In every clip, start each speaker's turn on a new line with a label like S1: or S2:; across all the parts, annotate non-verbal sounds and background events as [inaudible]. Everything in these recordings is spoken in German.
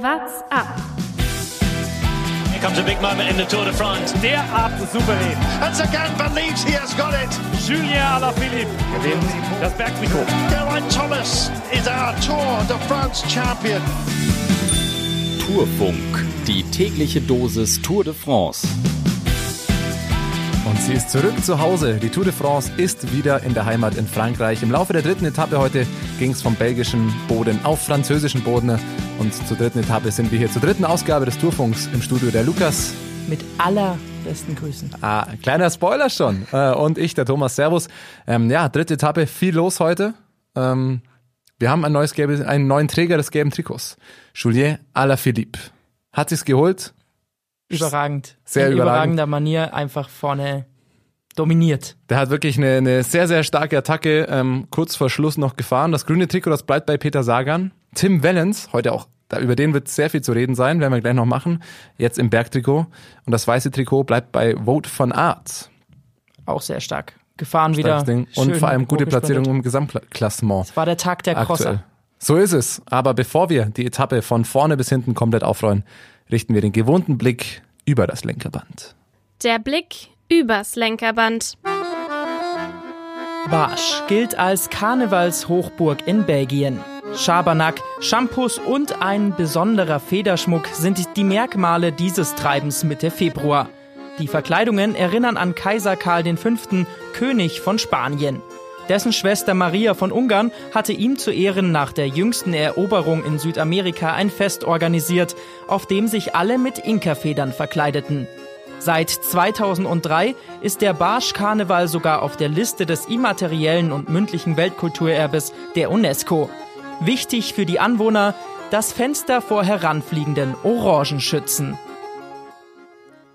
S1: What's up?
S2: Here comes a big moment in the Tour de France.
S3: Derart souverän.
S4: And Sagan believes he has got it.
S3: Julien Alaphilippe gewinnt das Bergtrikot.
S4: Geraint Thomas is our Tour de France champion.
S5: Tourfunk, die tägliche Dosis Tour de France.
S6: Und sie ist zurück zu Hause. Die Tour de France ist wieder in der Heimat in Frankreich. Im Laufe der dritten Etappe heute ging es vom belgischen Boden auf französischen Boden. Und zur dritten Etappe sind wir hier zur dritten Ausgabe des Tourfunks im Studio der Lukas.
S7: Mit allerbesten Grüßen.
S6: Ah, kleiner Spoiler schon. Äh, und ich, der Thomas. Servus. Ähm, ja, dritte Etappe, viel los heute. Ähm, wir haben ein neues gelbe, einen neuen Träger des gelben Trikots. Julien Alaphilippe. Hat sich's geholt.
S7: Überragend.
S6: Sehr
S7: In
S6: überragend.
S7: überragender Manier einfach vorne dominiert.
S6: Der hat wirklich eine, eine sehr, sehr starke Attacke ähm, kurz vor Schluss noch gefahren. Das grüne Trikot, das bleibt bei Peter Sagan. Tim Wellens, heute auch, da, über den wird sehr viel zu reden sein, werden wir gleich noch machen. Jetzt im Bergtrikot. Und das weiße Trikot bleibt bei Vote von Art.
S7: Auch sehr stark. Gefahren wieder.
S6: Starkes Ding. Und vor allem gute. Platzierung im Gesamtklassement.
S7: Es war der Tag der Crosser.
S6: Aktuell. So ist es. Aber bevor wir die Etappe von vorne bis hinten komplett aufrollen, richten wir den gewohnten Blick über das Lenkerband.
S1: Der Blick übers Lenkerband.
S7: Barsch gilt als Karnevalshochburg in Belgien. Schabernack, Shampoos und ein besonderer Federschmuck sind die Merkmale dieses Treibens Mitte Februar. Die Verkleidungen erinnern an Kaiser Karl V., König von Spanien. Dessen Schwester Maria von Ungarn hatte ihm zu Ehren nach der jüngsten Eroberung in Südamerika ein Fest organisiert, auf dem sich alle mit Inka-Federn verkleideten. Seit 2003 ist der Barsch-Karneval sogar auf der Liste des immateriellen und mündlichen Weltkulturerbes der UNESCO. Wichtig für die Anwohner, das Fenster vor heranfliegenden Orangenschützen.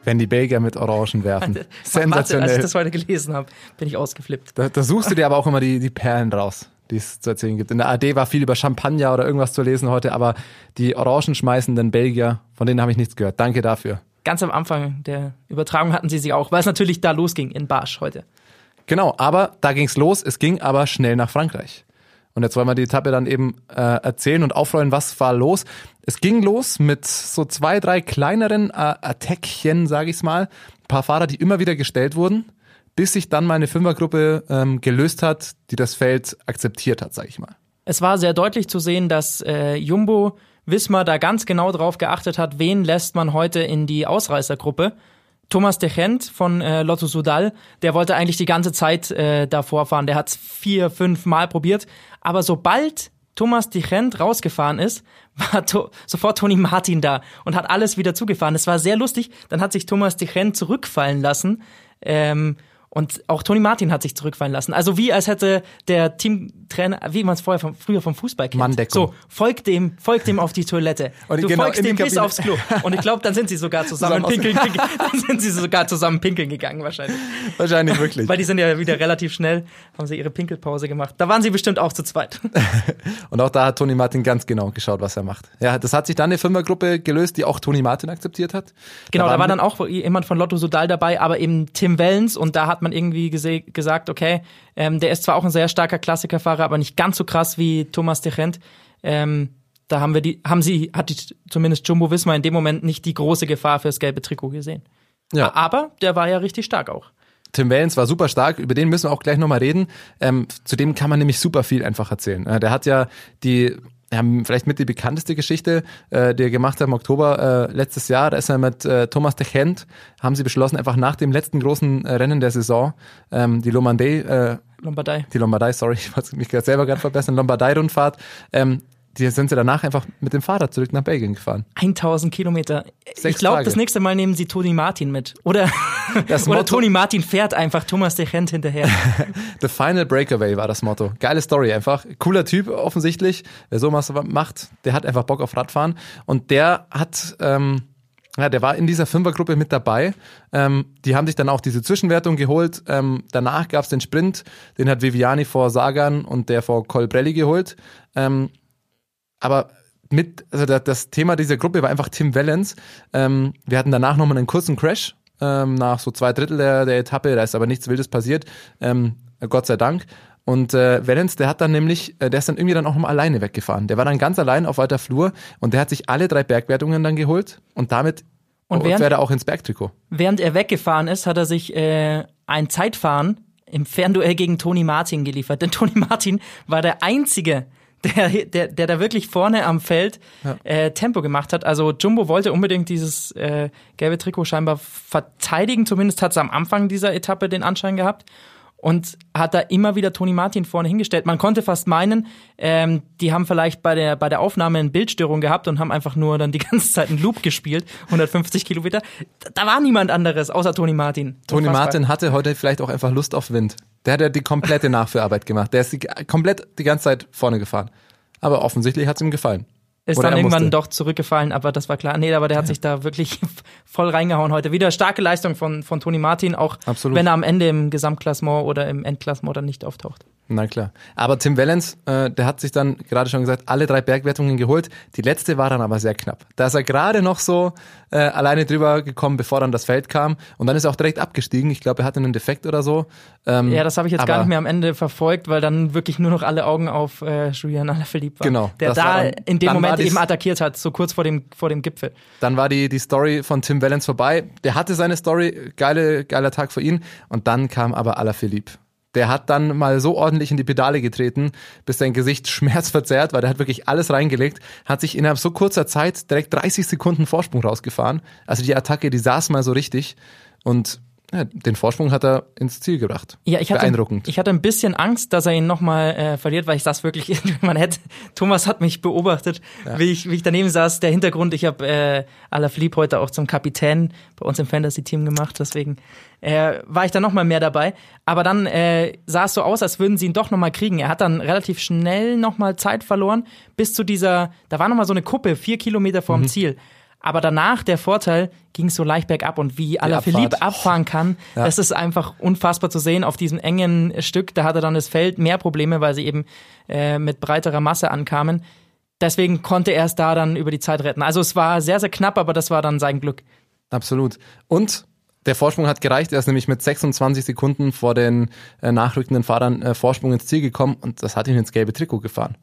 S6: Wenn die Belgier mit Orangen werfen. [laughs] Sensationell.
S7: als ich das heute gelesen habe, bin ich ausgeflippt.
S6: Da, da suchst du dir aber auch immer die, die Perlen raus, die es zu erzählen gibt. In der AD war viel über Champagner oder irgendwas zu lesen heute, aber die orangenschmeißenden Belgier, von denen habe ich nichts gehört. Danke dafür.
S7: Ganz am Anfang der Übertragung hatten sie sie auch, weil es natürlich da losging in Barsch heute.
S6: Genau, aber da ging's los. Es ging aber schnell nach Frankreich. Und jetzt wollen wir die Etappe dann eben äh, erzählen und aufrollen, was war los. Es ging los mit so zwei, drei kleineren äh, Attackchen, sage ich's mal. Ein paar Fahrer, die immer wieder gestellt wurden, bis sich dann mal eine Fünfergruppe ähm, gelöst hat, die das Feld akzeptiert hat, sage ich mal.
S7: Es war sehr deutlich zu sehen, dass äh, Jumbo Wismar da ganz genau drauf geachtet hat, wen lässt man heute in die Ausreißergruppe. Thomas de Gent von äh, Lotto Sudal, der wollte eigentlich die ganze Zeit äh, davor fahren. Der hat es vier, fünf Mal probiert. Aber sobald Thomas de Gent rausgefahren ist, [laughs] war to sofort Toni Martin da und hat alles wieder zugefahren. Es war sehr lustig. Dann hat sich Thomas de Gent zurückfallen lassen. Ähm, und auch Toni Martin hat sich zurückfallen lassen. Also wie als hätte der Teamtrainer, wie man es vorher vom, früher vom Fußball kennt.
S6: Manndeckung.
S7: So, folgt dem, folgt dem auf die Toilette. [laughs]
S6: Und
S7: du
S6: genau,
S7: folgst dem bis aufs Klo. [laughs] Und ich glaube, dann sind sie sogar zusammen,
S6: Zusammen
S7: pinkeln, [laughs] pinkeln. Dann sind sie sogar zusammen pinkeln gegangen wahrscheinlich.
S6: Wahrscheinlich wirklich.
S7: Weil die sind ja wieder relativ schnell, haben sie ihre Pinkelpause gemacht. Da waren sie bestimmt auch zu zweit.
S6: Und auch da hat Toni Martin ganz genau geschaut, was er macht. Ja, das hat sich dann eine Fünfergruppe gelöst, die auch Toni Martin akzeptiert hat.
S7: Genau, da war
S6: waren-
S7: dann auch jemand von Lotto Sudal dabei, aber eben Tim Wellens und da hat man irgendwie gesagt, okay, ähm, der ist zwar auch ein sehr starker Klassikerfahrer, aber nicht ganz so krass wie Thomas de Gent. Ähm, da haben wir die, haben sie, hat die, zumindest Jumbo Wismar in dem Moment nicht die große Gefahr fürs gelbe Trikot gesehen.
S6: Ja.
S7: Aber der war ja richtig stark auch.
S6: Tim Wellens war super stark, über den müssen wir auch gleich nochmal reden. Ähm, zu dem kann man nämlich super viel einfach erzählen. Äh, der hat ja die, ja, vielleicht mit die bekannteste Geschichte, äh, die er gemacht hat im Oktober äh, letztes Jahr. Da ist er mit äh, Thomas de Gent, haben sie beschlossen, einfach nach dem letzten großen äh, Rennen der Saison, ähm, die Lombardei, äh,
S7: Lombardei.
S6: die Lombardei, sorry, [laughs] ich wollte mich gerade selber gerade verbessern, Lombardei-Rundfahrt, ähm, die sind sie danach einfach mit dem Fahrrad zurück nach Belgien gefahren.
S7: 1000 Kilometer.
S6: Sechs
S7: ich glaube, das nächste Mal nehmen sie Toni Martin mit. Oder, [laughs]
S6: Das [laughs]
S7: oder
S6: Motto-
S7: Toni Martin fährt einfach Thomas de Gent hinterher. [laughs]
S6: The Final Breakaway war das Motto. Geile Story einfach. Cooler Typ offensichtlich. Wer sowas macht, der hat einfach Bock auf Radfahren. Und der hat, ähm, ja, der war in dieser Fünfergruppe mit dabei. Ähm, die haben sich dann auch diese Zwischenwertung geholt. Ähm, danach gab's den Sprint, den hat Viviani vor Sagan und der vor Colbrelli geholt. Ähm, aber mit, also da- das Thema dieser Gruppe war einfach Tim Wellens. Ähm, wir hatten danach nochmal einen kurzen Crash ähm, nach so zwei Drittel der, der Etappe. Da ist aber nichts Wildes passiert. Ähm, Gott sei Dank. Und äh, Valens, der hat dann nämlich, äh, der ist dann irgendwie dann auch mal alleine weggefahren. Der war dann ganz allein auf weiter Flur und der hat sich alle drei Bergwertungen dann geholt und damit
S7: Und während-
S6: wäre er auch ins Bergtrikot.
S7: Während er weggefahren ist, hat er sich äh, ein Zeitfahren im Fernduell gegen Toni Martin geliefert. Denn Toni Martin war der Einzige, der, der, der da wirklich vorne am Feld äh, Tempo gemacht hat. Also Jumbo wollte unbedingt dieses äh, gelbe Trikot scheinbar verteidigen. Zumindest hat es am Anfang dieser Etappe den Anschein gehabt. Und hat da immer wieder Toni Martin vorne hingestellt. Man konnte fast meinen, ähm, die haben vielleicht bei der, bei der Aufnahme eine Bildstörung gehabt und haben einfach nur dann die [laughs] ganze Zeit einen Loop gespielt, 150 Kilometer. Da, war niemand anderes außer Toni Martin.
S6: Toni. Martin hatte heute vielleicht auch einfach Lust auf Wind. Der hat ja die komplette Nachführarbeit gemacht. Der ist die, komplett die ganze Zeit vorne gefahren. Aber offensichtlich hat es ihm gefallen.
S7: Ist
S6: Oder
S7: dann irgendwann
S6: musste.
S7: doch zurückgefallen, aber das war klar. Nee, aber der hat sich da wirklich [laughs] voll reingehauen heute. Wieder starke Leistung von, von Toni Martin, auch
S6: Absolut.
S7: wenn er am Ende im Gesamtklassement oder im Endklassement dann nicht auftaucht.
S6: Na klar. Aber Tim Wellens, äh, der hat sich dann gerade schon gesagt, alle drei Bergwertungen geholt. Die letzte war dann aber sehr knapp. Da ist er gerade noch so äh, alleine drüber gekommen, bevor dann das Feld kam. Und dann ist er auch direkt abgestiegen. Ich glaube, er hatte einen Defekt oder so. Ähm,
S7: Ja, das habe ich jetzt gar nicht mehr am Ende verfolgt, weil dann wirklich nur noch alle Augen auf äh, Julian Alaphilippe waren.
S6: Genau,
S7: Der da
S6: dann-
S7: in dem Moment
S6: dies-
S7: eben attackiert hat, so kurz vor dem, vor dem Gipfel.
S6: Dann war die, die Story von Tim Wellens vorbei. Der hatte seine Story, geile, geiler Tag für ihn. Und dann kam aber Alaphilippe. Der hat dann mal so ordentlich in die Pedale getreten, bis sein Gesicht [laughs] schmerzverzerrt war. Der hat wirklich alles reingelegt, hat sich innerhalb so kurzer Zeit direkt 30 Sekunden Vorsprung rausgefahren. Also die Attacke, die saß mal so richtig. Und ja, den Vorsprung hat er ins Ziel gebracht.
S7: Ja, ich hatte,
S6: Beeindruckend.
S7: ich hatte ein bisschen Angst, dass er ihn nochmal äh, verliert, weil ich saß wirklich, [laughs] man hätte, Thomas hat mich beobachtet, wie, ich, wie ich daneben saß. Der Hintergrund, ich habe äh, Alaphilippe heute auch zum Kapitän bei uns im Fantasy-Team gemacht, deswegen äh, war ich da nochmal mehr dabei. Aber dann äh, sah es so aus, als würden sie ihn doch nochmal kriegen. Er hat dann relativ schnell nochmal Zeit verloren, bis zu dieser, da war nochmal so eine Kuppe, vier Kilometer vorm
S6: Mhm.
S7: Ziel. Aber danach, der Vorteil, ging es so leicht bergab und wie Alaphilippe abfahren kann,
S6: Ja.
S7: das ist einfach unfassbar zu sehen auf diesem engen Stück. Da hatte dann das Feld mehr Probleme, weil sie eben äh, mit breiterer Masse ankamen. Deswegen konnte er es da dann über die Zeit retten. Also es war sehr, sehr knapp, aber das war dann sein Glück.
S6: Absolut. Und der Vorsprung hat gereicht. Er ist nämlich mit 26 Sekunden vor den äh, nachrückenden Fahrern äh, Vorsprung ins Ziel gekommen und das hat ihn ins gelbe Trikot gefahren.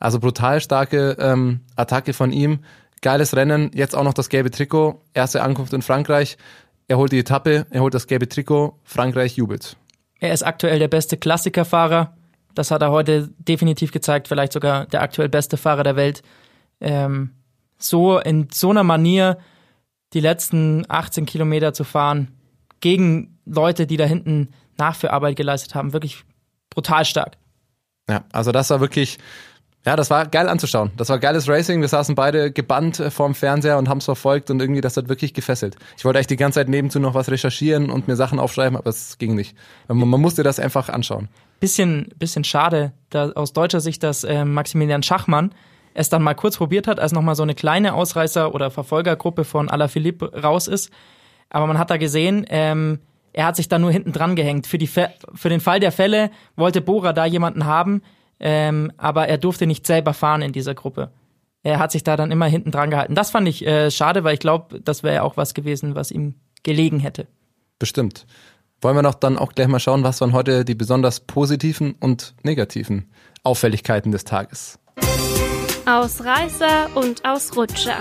S6: Also brutal starke ähm, Attacke von ihm. Geiles Rennen. Jetzt auch noch das gelbe Trikot. Erste Ankunft in Frankreich. Er holt die Etappe, er holt das gelbe Trikot. Frankreich jubelt.
S7: Er ist aktuell der beste Klassikerfahrer. Das hat er heute definitiv gezeigt. Vielleicht sogar der aktuell beste Fahrer der Welt. Ähm, so in so einer Manier die letzten 18 Kilometer zu fahren gegen Leute, die da hinten Nachführarbeit geleistet haben, wirklich brutal stark.
S6: Ja, also das war wirklich, ja, das war geil anzuschauen. Das war geiles Racing. Wir saßen beide gebannt äh, vorm Fernseher und haben es verfolgt und irgendwie, das hat wirklich gefesselt. Ich wollte echt die ganze Zeit nebenzu noch was recherchieren und mir Sachen aufschreiben, aber es ging nicht. Man, man musste das einfach anschauen.
S7: bisschen, bisschen schade da, aus deutscher Sicht, dass äh, Maximilian Schachmann es dann mal kurz probiert hat, als nochmal so eine kleine Ausreißer- oder Verfolgergruppe von Alaphilippe raus ist. Aber man hat da gesehen, ähm, er hat sich da nur hinten dran gehängt. Für, die für den Fall der Fälle wollte Bora da jemanden haben, ähm, aber er durfte nicht selber fahren in dieser Gruppe. Er hat sich da dann immer hinten dran gehalten. Das fand ich äh, schade, weil ich glaube, das wäre auch was gewesen, was ihm gelegen hätte.
S6: Bestimmt. Wollen wir noch dann auch gleich mal schauen, was waren heute die besonders positiven und negativen Auffälligkeiten des Tages?
S1: Ausreißer und Ausrutscher.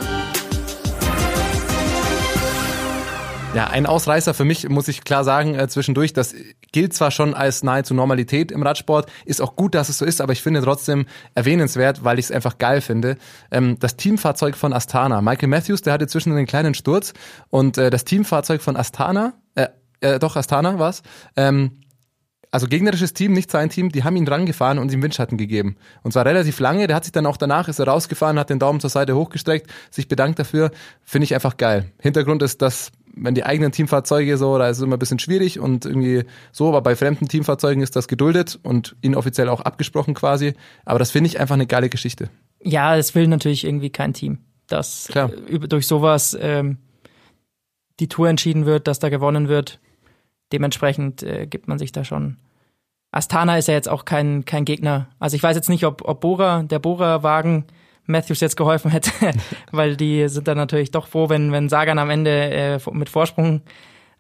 S6: Ja, ein Ausreißer für mich, muss ich klar sagen, äh, zwischendurch, das gilt zwar schon als nahezu Normalität im Radsport, ist auch gut, dass es so ist, aber ich finde trotzdem erwähnenswert, weil ich es einfach geil finde. Ähm, das Teamfahrzeug von Astana. Michael Matthews, der hatte zwischen einen kleinen Sturz und äh, das Teamfahrzeug von Astana, äh, äh, doch, Astana war's, ähm, also gegnerisches Team, nicht sein Team, die haben ihn dran gefahren und ihm Windschatten gegeben. Und zwar relativ lange. Der hat sich dann auch danach, ist er rausgefahren, hat den Daumen zur Seite hochgestreckt, sich bedankt dafür. Finde ich einfach geil. Hintergrund ist, dass wenn die eigenen Teamfahrzeuge so, da ist es immer ein bisschen schwierig und irgendwie so, aber bei fremden Teamfahrzeugen ist das geduldet und inoffiziell auch abgesprochen quasi. Aber das finde ich einfach eine geile Geschichte.
S7: Ja, es will natürlich irgendwie kein Team, dass
S6: Klar.
S7: äh, durch sowas ähm, die Tour entschieden wird, dass da gewonnen wird. Dementsprechend äh, gibt man sich da schon. Astana ist ja jetzt auch kein, kein Gegner. Also ich weiß jetzt nicht, ob, ob Bora, der Bora-Wagen Matthews jetzt geholfen hätte, [laughs] weil die sind dann natürlich doch froh, wenn, wenn Sagan am Ende äh, mit Vorsprung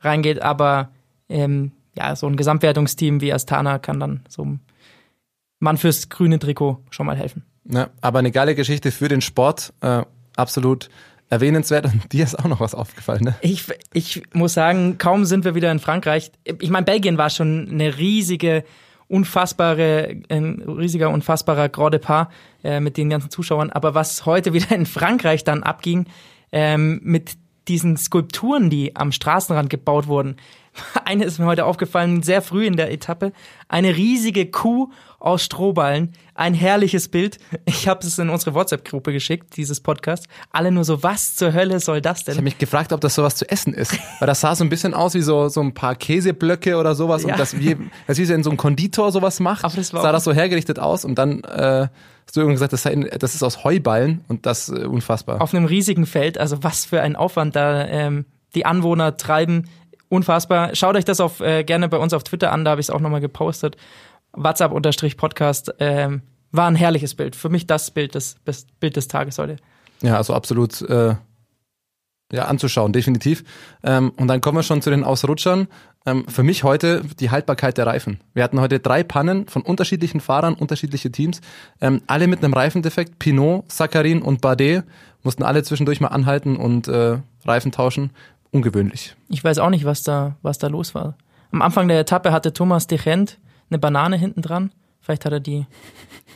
S7: reingeht. Aber ähm, ja, so ein Gesamtwertungsteam wie Astana kann dann so Mann fürs grüne Trikot schon mal helfen.
S6: Ja, aber eine geile Geschichte für den Sport. Äh, absolut erwähnenswert. Und dir ist auch noch was aufgefallen, ne?
S7: Ich, ich muss sagen, kaum sind wir wieder in Frankreich. Ich meine, Belgien war schon eine riesige, unfassbare, ein riesiger, unfassbarer Grand Depart äh, mit den ganzen Zuschauern. Aber was heute wieder in Frankreich dann abging, ähm, mit diesen Skulpturen, die am Straßenrand gebaut wurden. [laughs] Eine ist mir heute aufgefallen, sehr früh in der Etappe. Eine riesige Kuh aus Strohballen. Ein herrliches Bild. Ich habe es in unsere WhatsApp-Gruppe geschickt, dieses Podcast. Alle nur so, was zur Hölle soll das denn?
S6: Ich habe mich gefragt, ob das sowas zu essen ist. Weil das sah so ein bisschen aus wie so, so ein paar Käseblöcke oder sowas.
S7: Ja.
S6: Und das wie, das wie so in so einem Konditor sowas macht.
S7: Aber das war
S6: sah das so hergerichtet aus. Und dann äh, hast du irgendwann gesagt, das, das ist aus Heuballen. Und das äh, unfassbar.
S7: auf einem riesigen Feld. Also was für ein Aufwand da ähm, die Anwohner treiben. Unfassbar. Schaut euch das auf, äh, gerne bei uns auf Twitter an, da habe ich es auch nochmal gepostet. WhatsApp-Podcast. Ähm, war ein herrliches Bild. Für mich das Bild des, das Bild des Tages heute.
S6: Ja, also absolut äh, ja, anzuschauen, definitiv. Ähm, und dann kommen wir schon zu den Ausrutschern. Ähm, für mich heute die Haltbarkeit der Reifen. Wir hatten heute drei Pannen von unterschiedlichen Fahrern, unterschiedliche Teams, ähm, alle mit einem Reifendefekt. Pinot, Sakharin und Bardet mussten alle zwischendurch mal anhalten und äh, Reifen tauschen. Ungewöhnlich.
S7: Ich weiß auch nicht, was da, was da los war. Am Anfang der Etappe hatte Thomas de Gent eine Banane hinten dran. Vielleicht hat er die,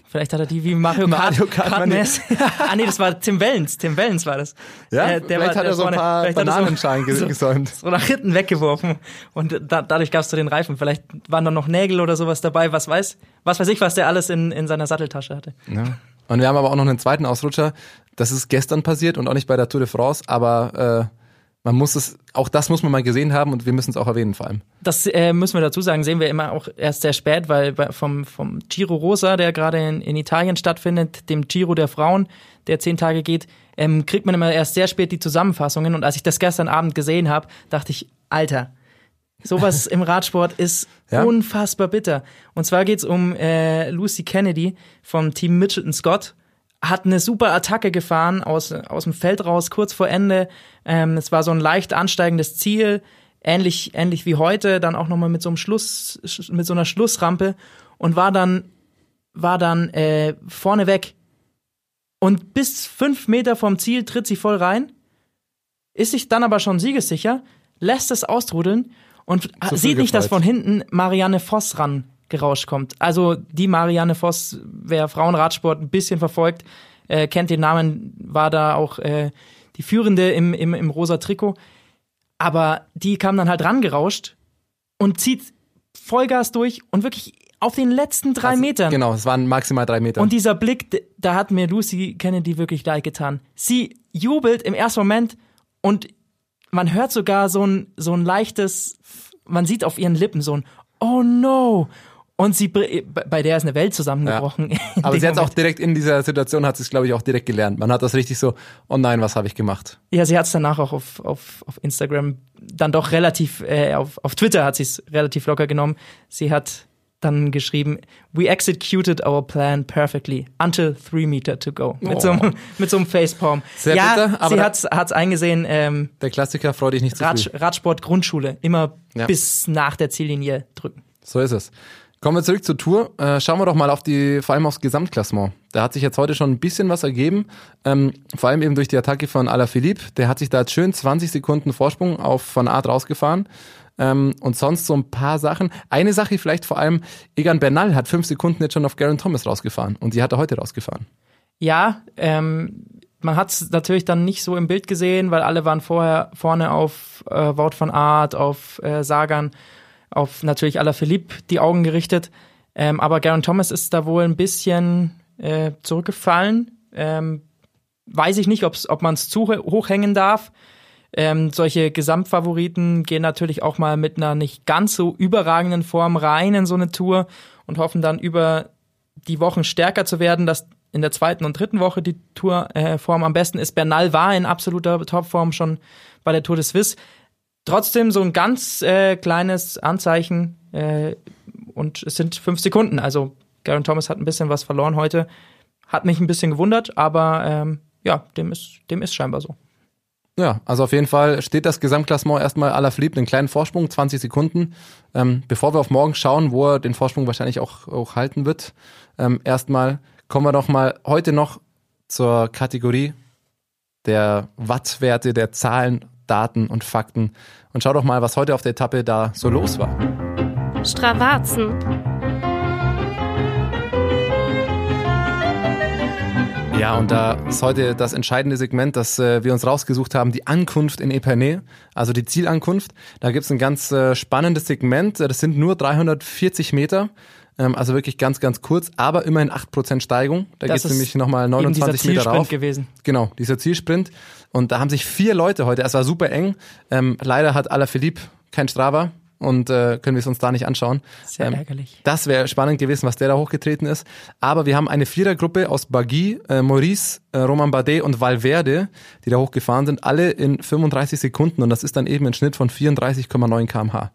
S7: vielleicht hat er die wie Mario [laughs] Kart.
S6: Mario Kart, Mann.
S7: mäßig- ah nee, das war Tim Wellens. Tim Wellens war das. Äh, der
S6: vielleicht
S7: war-
S6: hat er so ein paar
S7: vielleicht hat er so-
S6: Bananenschalen
S7: so-
S6: gesäumt.
S7: so nach hinten weggeworfen und da, dadurch gab's du den Reifen. Vielleicht waren da noch Nägel oder sowas dabei, was weiß, was weiß ich, was der alles in, in seiner Satteltasche hatte.
S6: Ja. Und wir haben aber auch noch einen zweiten Ausrutscher. Das ist gestern passiert und auch nicht bei der Tour de France, aber äh, man muss es, auch das muss man mal gesehen haben und wir müssen es auch erwähnen vor allem.
S7: Das äh, müssen wir dazu sagen, sehen wir immer auch erst sehr spät, weil vom, vom Giro Rosa, der gerade in, in Italien stattfindet, dem Giro der Frauen, der zehn Tage geht, ähm, kriegt man immer erst sehr spät die Zusammenfassungen. Und als ich das gestern Abend gesehen habe, dachte ich, Alter, sowas [laughs] im Radsport ist
S6: Ja?
S7: unfassbar bitter. Und zwar geht's um äh, Lucy Kennedy vom Team Mitchelton Scott. Hat eine super Attacke gefahren aus, aus dem Feld raus, kurz vor Ende. Ähm, es war so ein leicht ansteigendes Ziel, ähnlich, ähnlich wie heute, dann auch nochmal mit so einem Schluss, sch- mit so einer Schlussrampe und war dann, war dann äh, vorne weg. Und bis fünf Meter vom Ziel tritt sie voll rein, ist sich dann aber schon siegessicher, lässt es austrudeln und
S6: früh
S7: sieht nicht, dass von hinten Marianne Voss ran gerauscht kommt. Also die Marianne Voss, wer Frauenradsport ein bisschen verfolgt, äh, kennt den Namen, war da auch äh, die Führende im, im, im rosa Trikot. Aber die kam dann halt rangerauscht und zieht Vollgas durch und wirklich auf den letzten drei
S6: Also,
S7: Metern.
S6: Genau, es waren maximal drei Meter.
S7: Und dieser Blick, da hat mir Lucy Kennedy wirklich leid getan. Sie jubelt im ersten Moment und man hört sogar so ein, so ein leichtes, man sieht auf ihren Lippen so ein Oh no! Und sie, bei der ist eine Welt zusammengebrochen. in
S6: aber sie hat auch direkt in dieser Situation, hat sie es glaube ich auch direkt gelernt. Man hat das richtig so, oh nein, was habe ich gemacht?
S7: Ja, sie hat es danach auch auf, auf, auf Instagram dann doch relativ, äh, auf, auf Twitter hat sie es relativ locker genommen. Sie hat dann geschrieben, we executed our plan perfectly until three meter to go. Mit, so, einem, [laughs] mit so einem Facepalm.
S6: Sehr
S7: ja,
S6: bitter, aber
S7: sie hat's hat's eingesehen, ähm,
S6: Der Klassiker, freu dich nicht zu
S7: Rad. Radsport Grundschule, immer
S6: Ja.
S7: bis nach der Ziellinie drücken.
S6: So ist es. Kommen wir zurück zur Tour. Äh, schauen wir doch mal auf die, vor allem aufs Gesamtklassement. Da hat sich jetzt heute schon ein bisschen was ergeben. Ähm, vor allem eben durch die Attacke von Alaphilippe. Der hat sich da jetzt schön 20 Sekunden Vorsprung auf Van Aert rausgefahren. Ähm, und sonst so ein paar Sachen. Eine Sache vielleicht vor allem, Egan Bernal hat fünf Sekunden jetzt schon auf Garen Thomas rausgefahren. Und die hat er heute rausgefahren.
S7: Ja, ähm, man hat es natürlich dann nicht so im Bild gesehen, weil alle waren vorher vorne auf äh, Wout van Aert, auf äh, Sagan, auf natürlich Alaphilippe die Augen gerichtet. Ähm, aber Garen Thomas ist da wohl ein bisschen äh, zurückgefallen. Ähm, weiß ich nicht, ob man es zu ho- hoch hängen darf. Ähm, solche Gesamtfavoriten gehen natürlich auch mal mit einer nicht ganz so überragenden Form rein in so eine Tour und hoffen dann über die Wochen stärker zu werden, dass in der zweiten und dritten Woche die Tourform äh, am besten ist. Bernal war in absoluter Topform schon bei der Tour de Suisse. Trotzdem so ein ganz äh, kleines Anzeichen äh, und es sind fünf Sekunden. Also Garen Thomas hat ein bisschen was verloren heute. Hat mich ein bisschen gewundert, aber ähm, ja, dem ist, dem ist scheinbar so.
S6: Ja, also auf jeden Fall steht das Gesamtklassement erstmal aller Philipp einen kleinen Vorsprung, 20 Sekunden. Ähm, bevor wir auf morgen schauen, wo er den Vorsprung wahrscheinlich auch, auch halten wird, ähm, erstmal kommen wir doch mal heute noch zur Kategorie der Wattwerte, der Zahlen, Daten und Fakten. Und schau doch mal, was heute auf der Etappe da so los war.
S1: Stravazen.
S6: Ja, und da ist heute das entscheidende Segment, das äh, wir uns rausgesucht haben, die Ankunft in Epernay, also die Zielankunft. Da gibt's ein ganz äh, spannendes Segment, das sind nur 340 Meter, also wirklich ganz, ganz kurz, aber immerhin 8% Steigung. Da geht's
S7: ist
S6: nämlich nochmal 29
S7: eben
S6: Meter rauf.
S7: Zielsprint gewesen.
S6: Genau, dieser Zielsprint. Und da haben sich vier Leute heute, es war super eng. Ähm, leider hat Alaphilippe kein Strava und äh, können wir es uns da nicht anschauen.
S7: Sehr
S6: Ähm,
S7: ärgerlich.
S6: Das wäre spannend gewesen, was der da hochgetreten ist. Aber wir haben eine Vierergruppe aus Bagui, äh, Maurice, äh, Roman Bardet und Valverde, die da hochgefahren sind, alle in 35 Sekunden und das ist dann eben ein Schnitt von 34,9 kmh.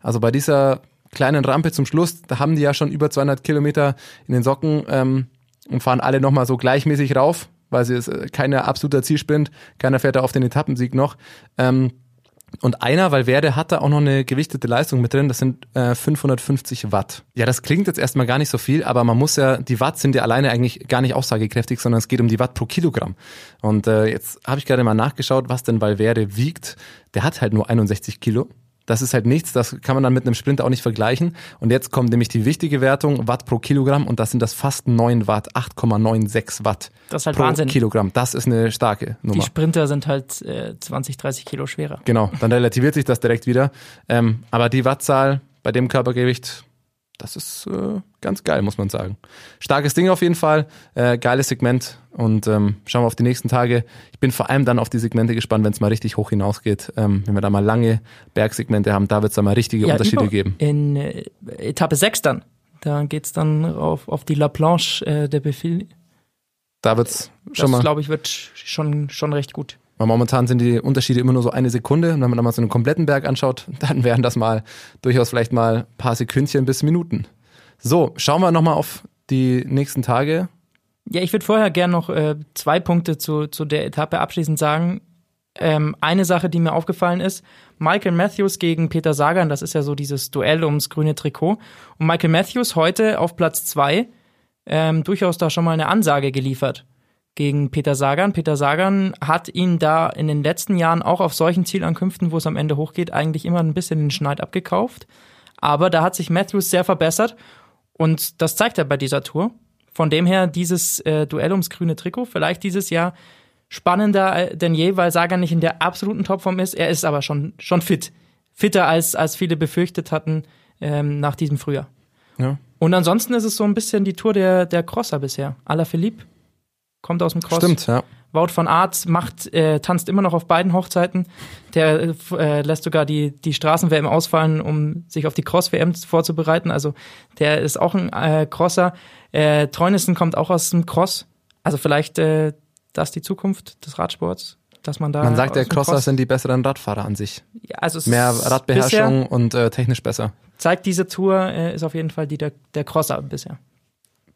S6: Also bei dieser kleinen Rampe zum Schluss, da haben die ja schon über 200 Kilometer in den Socken ähm, und fahren alle nochmal so gleichmäßig rauf, weil sie ist äh, keiner absoluter Zielsprint, keiner fährt da auf den Etappensieg noch. Ähm, und einer, weil Werde hat da auch noch eine gewichtete Leistung mit drin, das sind äh, 550 Watt. Ja, das klingt jetzt erstmal gar nicht so viel, aber man muss ja, die Watt sind ja alleine eigentlich gar nicht aussagekräftig, sondern es geht um die Watt pro Kilogramm. Und äh, jetzt habe ich gerade mal nachgeschaut, was denn Valverde wiegt. Der hat halt nur 61 Kilo. Das ist halt nichts, das kann man dann mit einem Sprinter auch nicht vergleichen. Und jetzt kommt nämlich die wichtige Wertung, Watt pro Kilogramm, und das sind das fast 9 Watt, 8,96 Watt
S7: Das ist halt
S6: pro
S7: Wahnsinn.
S6: Kilogramm. Das ist eine starke
S7: Die
S6: Nummer.
S7: Sprinter sind halt äh, 20, 30 Kilo schwerer.
S6: Genau, dann relativiert sich das direkt wieder. Ähm, aber die Wattzahl bei dem Körpergewicht, das ist äh, ganz geil, muss man sagen. Starkes Ding auf jeden Fall, äh, geiles Segment und ähm, schauen wir auf die nächsten Tage. Ich bin vor allem dann auf die Segmente gespannt, wenn es mal richtig hoch hinausgeht. Ähm, wenn wir da mal lange Bergsegmente haben, da wird es dann mal richtige Unterschiede
S7: über-
S6: geben.
S7: In äh, Etappe 6 dann. Da geht's dann auf, auf die La Planche äh, der Befehl.
S6: Da wird's
S7: Das,
S6: schon mal,
S7: glaube ich, wird schon, schon recht gut.
S6: Weil momentan sind die Unterschiede immer nur so eine Sekunde. Und wenn man dann mal so einen kompletten Berg anschaut, [laughs] dann wären das mal durchaus vielleicht mal ein paar Sekündchen bis Minuten. So, schauen wir nochmal auf die nächsten Tage.
S7: Ja, ich würde vorher gern noch äh, zwei Punkte zu, zu der Etappe abschließend sagen. Ähm, eine Sache, die mir aufgefallen ist, Michael Matthews gegen Peter Sagan, das ist ja so dieses Duell ums grüne Trikot. Und Michael Matthews heute auf Platz zwei ähm, durchaus da schon mal eine Ansage geliefert gegen Peter Sagan. Peter Sagan hat ihn da in den letzten Jahren auch auf solchen Zielankünften, wo es am Ende hochgeht, eigentlich immer ein bisschen den Schneid abgekauft. Aber da hat sich Matthews sehr verbessert und das zeigt er bei dieser Tour. Von dem her dieses äh, Duell ums grüne Trikot vielleicht dieses Jahr spannender äh, denn je, weil Sagan nicht in der absoluten Topform ist. Er ist aber schon, schon fit. Fitter als, als viele befürchtet hatten ähm, nach diesem Frühjahr.
S6: Ja.
S7: Und ansonsten ist es so ein bisschen die Tour der, der Crosser bisher. Alaphilippe kommt aus dem Cross.
S6: Stimmt, ja.
S7: Wout von Aert macht, äh, tanzt immer noch auf beiden Hochzeiten. Der äh, äh, lässt sogar die, die Straßen-WM ausfallen, um sich auf die Cross-WM vorzubereiten. Also der ist auch ein äh, Crosser. Äh, Treunissen kommt auch aus dem Cross. Also vielleicht äh, das die Zukunft des Radsports, dass man da.
S6: Man sagt, der Crosser
S7: Cross-
S6: sind die besseren Radfahrer an sich.
S7: ja, also
S6: Mehr Radbeherrschung und äh, technisch besser.
S7: zeigt diese Tour, äh, ist auf jeden Fall die der, der Crosser bisher.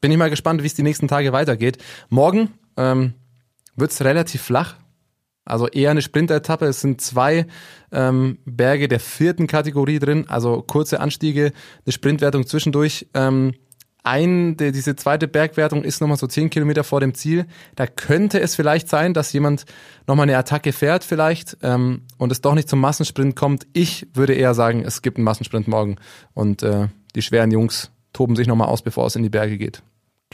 S6: Bin ich mal gespannt, wie es die nächsten Tage weitergeht. Morgen ähm, wird es relativ flach. Also eher eine Sprinteretappe. Es sind zwei ähm, Berge der vierten Kategorie drin, also kurze Anstiege, eine Sprintwertung zwischendurch. Ähm, ein, der, diese zweite Bergwertung ist nochmal so zehn Kilometer vor dem Ziel. Da könnte es vielleicht sein, dass jemand nochmal eine Attacke fährt vielleicht ähm, und es doch nicht zum Massensprint kommt. Ich würde eher sagen, es gibt einen Massensprint morgen und äh, die schweren Jungs toben sich nochmal aus, bevor es in die Berge geht.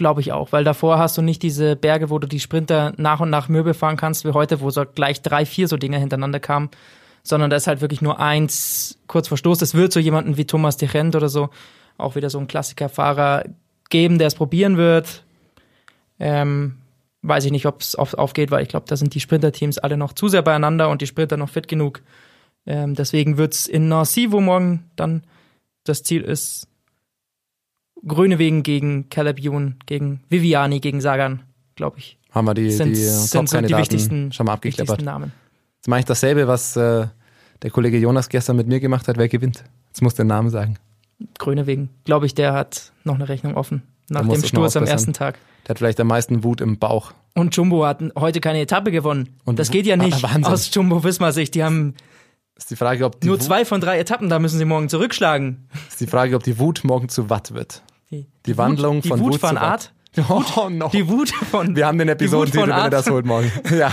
S7: Glaube ich auch, weil davor hast du nicht diese Berge, wo du die Sprinter nach und nach Möbel fahren kannst, wie heute, wo so gleich drei, vier so Dinger hintereinander kamen, sondern da ist halt wirklich nur eins kurz vor Stoß. Es wird so jemanden wie Thomas de Gent oder so, auch wieder so ein Klassikerfahrer geben, der es probieren wird. Ähm, weiß ich nicht, ob es auf, aufgeht, weil ich glaube, da sind die Sprinterteams alle noch zu sehr beieinander und die Sprinter noch fit genug. Ähm, deswegen wird's in Nancy, wo morgen dann das Ziel ist, Grönewegen gegen Caleb Ewan, gegen Viviani, gegen Sagan, glaube ich.
S6: Haben wir die,
S7: Sind,
S6: die
S7: sind so die wichtigsten,
S6: schon mal abgekleppert.
S7: wichtigsten Namen.
S6: Jetzt mache ich dasselbe, was äh, der Kollege Jonas gestern mit mir gemacht hat. Wer gewinnt? Jetzt muss der Name sagen.
S7: Grönewegen, glaube ich, der hat noch eine Rechnung offen. Nach dem Sturz am ersten Tag.
S6: Der hat vielleicht am meisten Wut im Bauch.
S7: Und Jumbo hat heute keine Etappe gewonnen.
S6: Und
S7: das geht ja nicht
S6: Wahnsinn.
S7: aus Jumbo-Wismar-Sicht. Die haben
S6: Ist die Frage, ob die,
S7: nur
S6: Wut-
S7: zwei von drei Etappen, da müssen sie morgen zurückschlagen.
S6: ist die Frage, ob die Wut morgen zu Watt wird.
S7: Die,
S6: Die Wandlung
S7: Wut, die
S6: von
S7: Wut,
S6: Wut
S7: von Art. [laughs]
S6: Watt. Oh, no.
S7: Die Wut von.
S6: Wir haben den
S7: Wut
S6: Episodentitel, wenn er
S7: Art.
S6: das holt morgen. [laughs] Ja.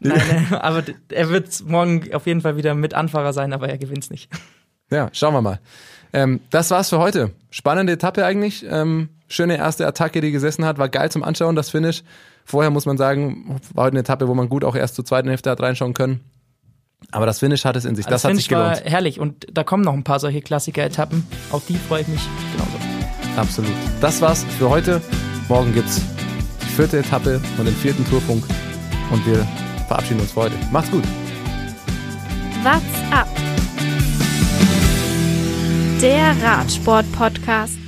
S7: Nein, nein, aber d- er wird morgen auf jeden Fall wieder mit Anfahrer sein, aber er gewinnt's nicht. [laughs]
S6: Ja, schauen wir mal. Ähm, das war's für heute. Spannende Etappe eigentlich. Ähm, schöne erste Attacke, die gesessen hat. War geil zum Anschauen, das Finish. Vorher muss man sagen, war heute eine Etappe, wo man gut auch erst zur zweiten Hälfte hat reinschauen können. Aber das Finish hat es in sich. Das,
S7: das
S6: hat
S7: Finish
S6: sich gelohnt.
S7: war herrlich und da kommen noch ein paar solche Klassiker-Etappen. Auf die freue ich mich genauso.
S6: Absolut. Das war's für heute. Morgen gibt's die vierte Etappe und den vierten Tourfunk. Und wir verabschieden uns für heute. Macht's gut.
S1: What's up? Der Radsport-Podcast.